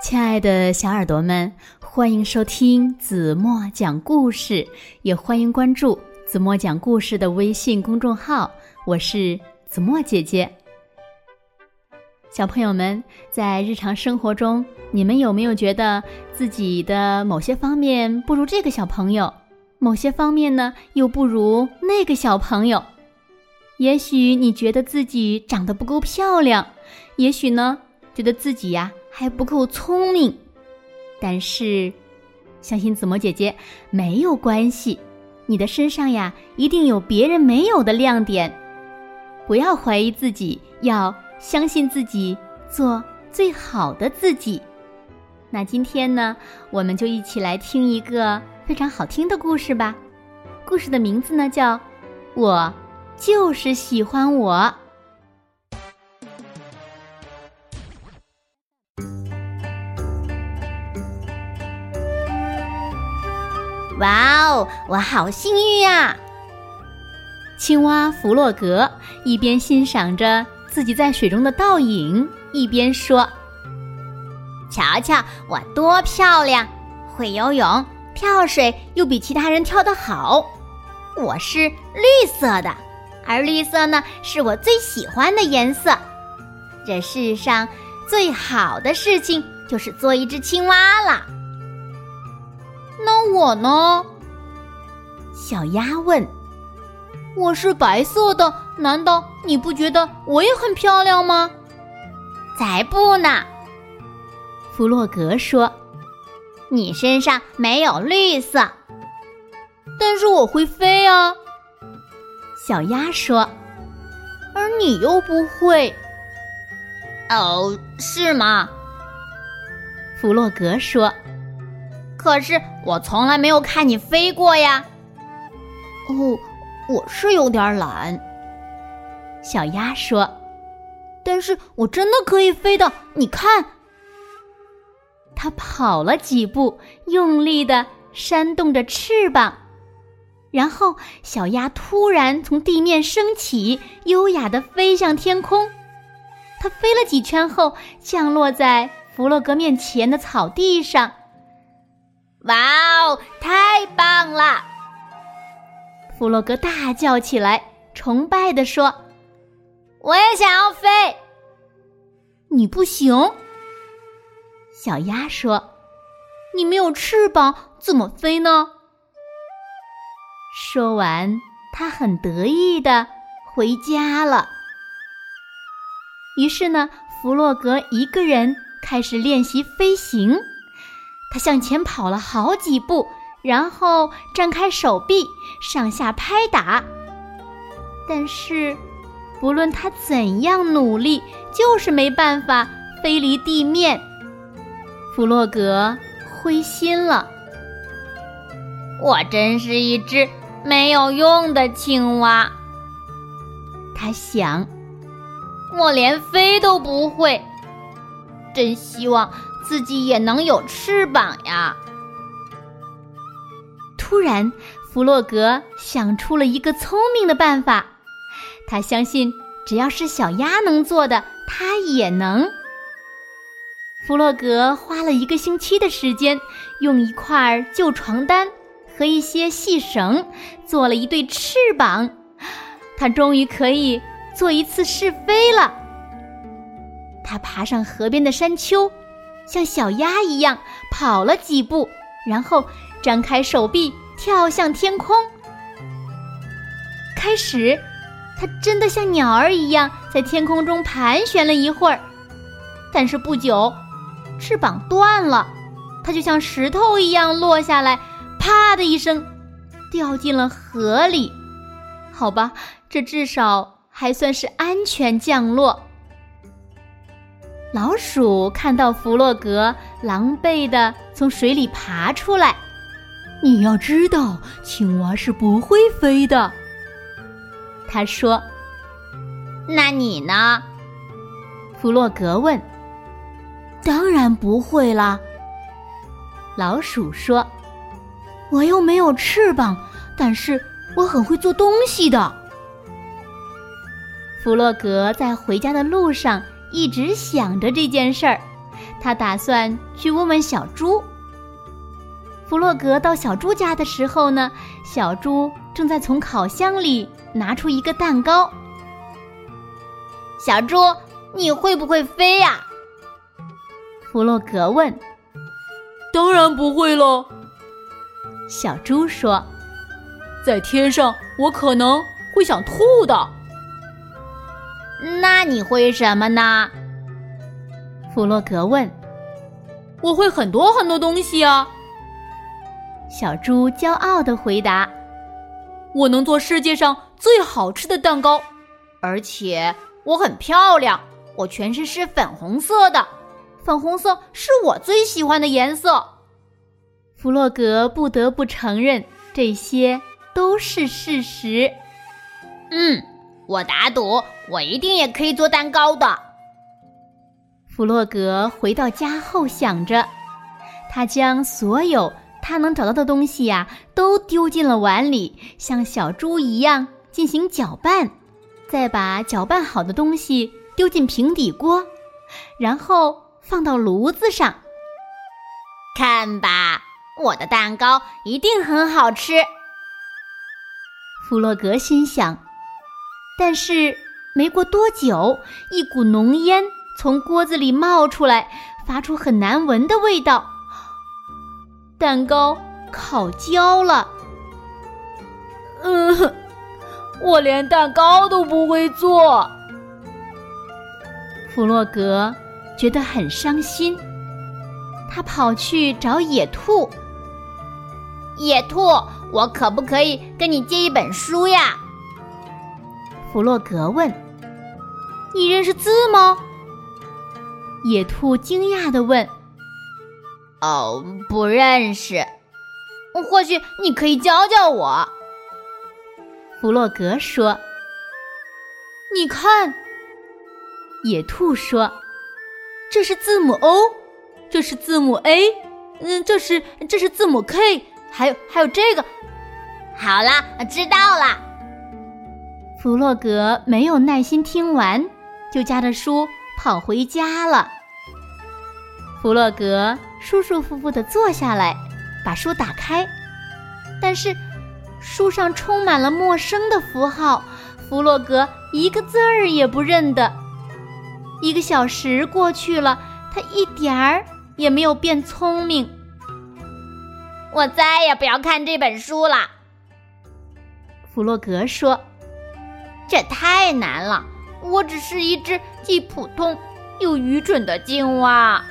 亲爱的小耳朵们，欢迎收听子墨讲故事，也欢迎关注子墨讲故事的微信公众号。我是子墨姐姐。小朋友们，在日常生活中，你们有没有觉得自己的某些方面不如这个小朋友，某些方面呢又不如那个小朋友？也许你觉得自己长得不够漂亮，也许呢觉得自己呀。还不够聪明，但是，相信子墨姐姐没有关系。你的身上呀，一定有别人没有的亮点。不要怀疑自己，要相信自己，做最好的自己。那今天呢，我们就一起来听一个非常好听的故事吧。故事的名字呢，叫《我就是喜欢我》。哇哦，我好幸运呀！青蛙弗洛格一边欣赏着自己在水中的倒影，一边说：“瞧瞧我多漂亮，会游泳，跳水又比其他人跳得好。我是绿色的，而绿色呢是我最喜欢的颜色。这世上最好的事情就是做一只青蛙了。”那我呢？小鸭问：“我是白色的，难道你不觉得我也很漂亮吗？”才不呢！弗洛格说：“你身上没有绿色，但是我会飞啊。”小鸭说：“而你又不会。”哦，是吗？弗洛格说。可是我从来没有看你飞过呀。哦，我是有点懒。小鸭说：“但是我真的可以飞的，你看。”它跑了几步，用力的扇动着翅膀，然后小鸭突然从地面升起，优雅的飞向天空。它飞了几圈后，降落在弗洛格面前的草地上。哇哦，太棒了！弗洛格大叫起来，崇拜地说：“我也想要飞。”你不行，小鸭说：“你没有翅膀，怎么飞呢？”说完，他很得意的回家了。于是呢，弗洛格一个人开始练习飞行。他向前跑了好几步，然后张开手臂，上下拍打。但是，不论他怎样努力，就是没办法飞离地面。弗洛格灰心了。我真是一只没有用的青蛙。他想，我连飞都不会。真希望。自己也能有翅膀呀！突然，弗洛格想出了一个聪明的办法。他相信，只要是小鸭能做的，他也能。弗洛格花了一个星期的时间，用一块旧床单和一些细绳做了一对翅膀。他终于可以做一次试飞了。他爬上河边的山丘。像小鸭一样跑了几步，然后张开手臂跳向天空。开始，它真的像鸟儿一样在天空中盘旋了一会儿，但是不久，翅膀断了，它就像石头一样落下来，啪的一声，掉进了河里。好吧，这至少还算是安全降落。老鼠看到弗洛格狼狈地从水里爬出来，你要知道，青蛙是不会飞的。他说：“那你呢？”弗洛格问。“当然不会啦。”老鼠说：“我又没有翅膀，但是我很会做东西的。”弗洛格在回家的路上。一直想着这件事儿，他打算去问问小猪。弗洛格到小猪家的时候呢，小猪正在从烤箱里拿出一个蛋糕。小猪，你会不会飞呀？弗洛格问。当然不会了，小猪说。在天上，我可能会想吐的。那你会什么呢？弗洛格问。我会很多很多东西啊。小猪骄傲的回答：“我能做世界上最好吃的蛋糕，而且我很漂亮，我全身是粉红色的，粉红色是我最喜欢的颜色。”弗洛格不得不承认，这些都是事实。嗯，我打赌，我一定也可以做蛋糕的。弗洛格回到家后想着，他将所有。他能找到的东西呀，都丢进了碗里，像小猪一样进行搅拌，再把搅拌好的东西丢进平底锅，然后放到炉子上。看吧，我的蛋糕一定很好吃。弗洛格心想。但是没过多久，一股浓烟从锅子里冒出来，发出很难闻的味道。蛋糕烤焦了。嗯，我连蛋糕都不会做。弗洛格觉得很伤心，他跑去找野兔。野兔，我可不可以跟你借一本书呀？弗洛格问。你认识字吗？野兔惊讶的问。哦，不认识。或许你可以教教我。弗洛格说：“你看。”野兔说：“这是字母 O，这是字母 A，嗯，这是这是字母 K，还有还有这个。”好啦，知道了。弗洛格没有耐心听完，就夹着书跑回家了。弗洛格。舒舒服服的坐下来，把书打开，但是书上充满了陌生的符号，弗洛格一个字儿也不认得。一个小时过去了，他一点儿也没有变聪明。我再也不要看这本书了，弗洛格说：“这太难了，我只是一只既普通又愚蠢的青蛙。”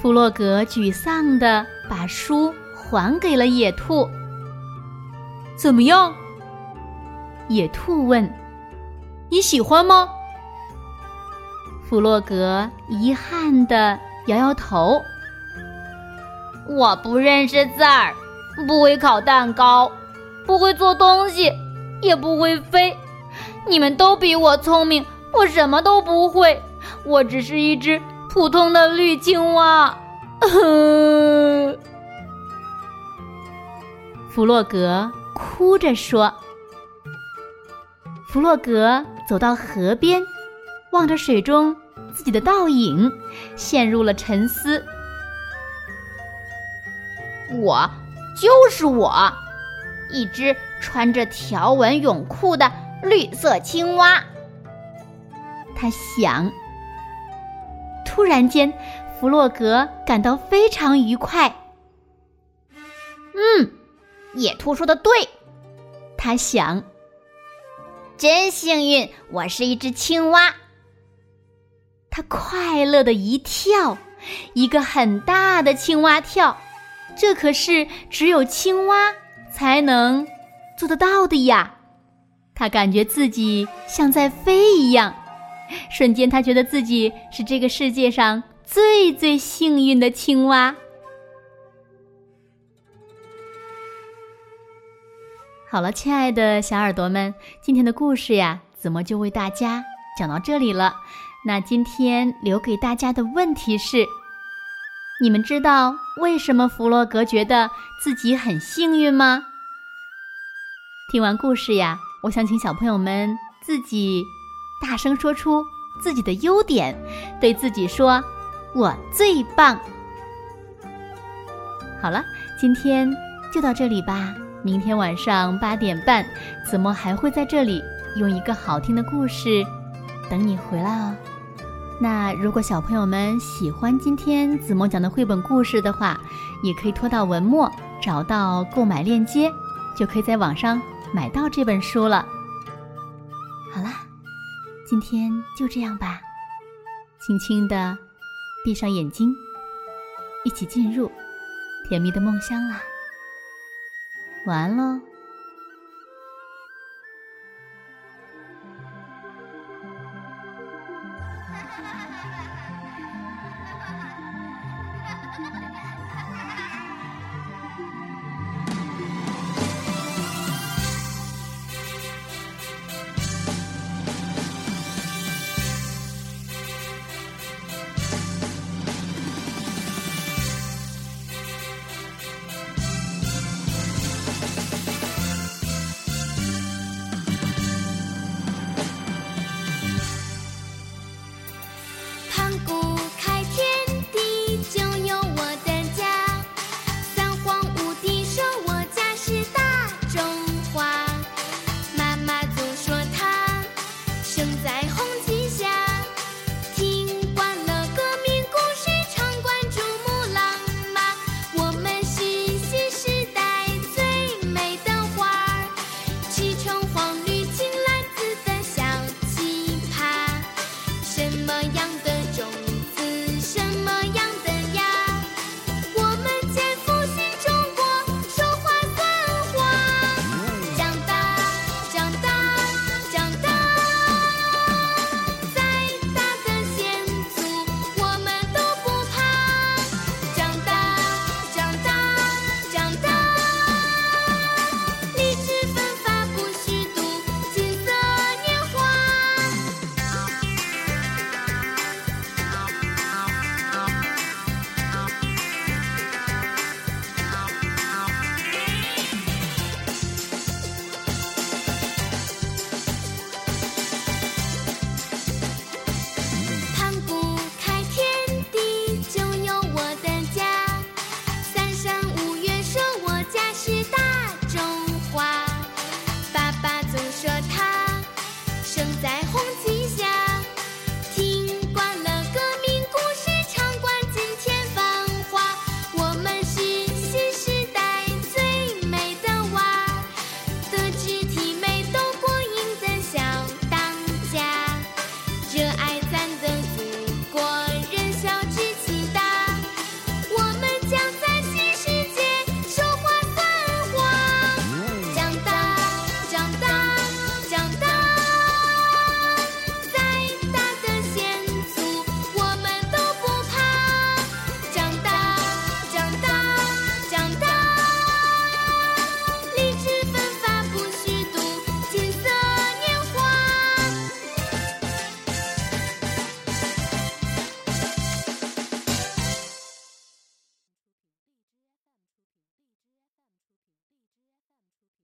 弗洛格沮丧地把书还给了野兔。怎么样？野兔问：“你喜欢吗？”弗洛格遗憾地摇摇头：“我不认识字儿，不会烤蛋糕，不会做东西，也不会飞。你们都比我聪明，我什么都不会。我只是一只……”普通的绿青蛙，弗洛格哭着说。弗洛格走到河边，望着水中自己的倒影，陷入了沉思。我就是我，一只穿着条纹泳裤的绿色青蛙。他想。突然间，弗洛格感到非常愉快。嗯，野兔说的对，他想。真幸运，我是一只青蛙。他快乐的一跳，一个很大的青蛙跳，这可是只有青蛙才能做得到的呀！他感觉自己像在飞一样。瞬间，他觉得自己是这个世界上最最幸运的青蛙。好了，亲爱的小耳朵们，今天的故事呀，子墨就为大家讲到这里了。那今天留给大家的问题是：你们知道为什么弗洛格觉得自己很幸运吗？听完故事呀，我想请小朋友们自己。大声说出自己的优点，对自己说：“我最棒。好了，今天就到这里吧。明天晚上八点半，子墨还会在这里用一个好听的故事等你回来哦。那如果小朋友们喜欢今天子墨讲的绘本故事的话，也可以拖到文末找到购买链接，就可以在网上买到这本书了。好啦，今天就这样吧，轻轻的闭上眼睛，一起进入甜蜜的梦乡啦。晚安喽。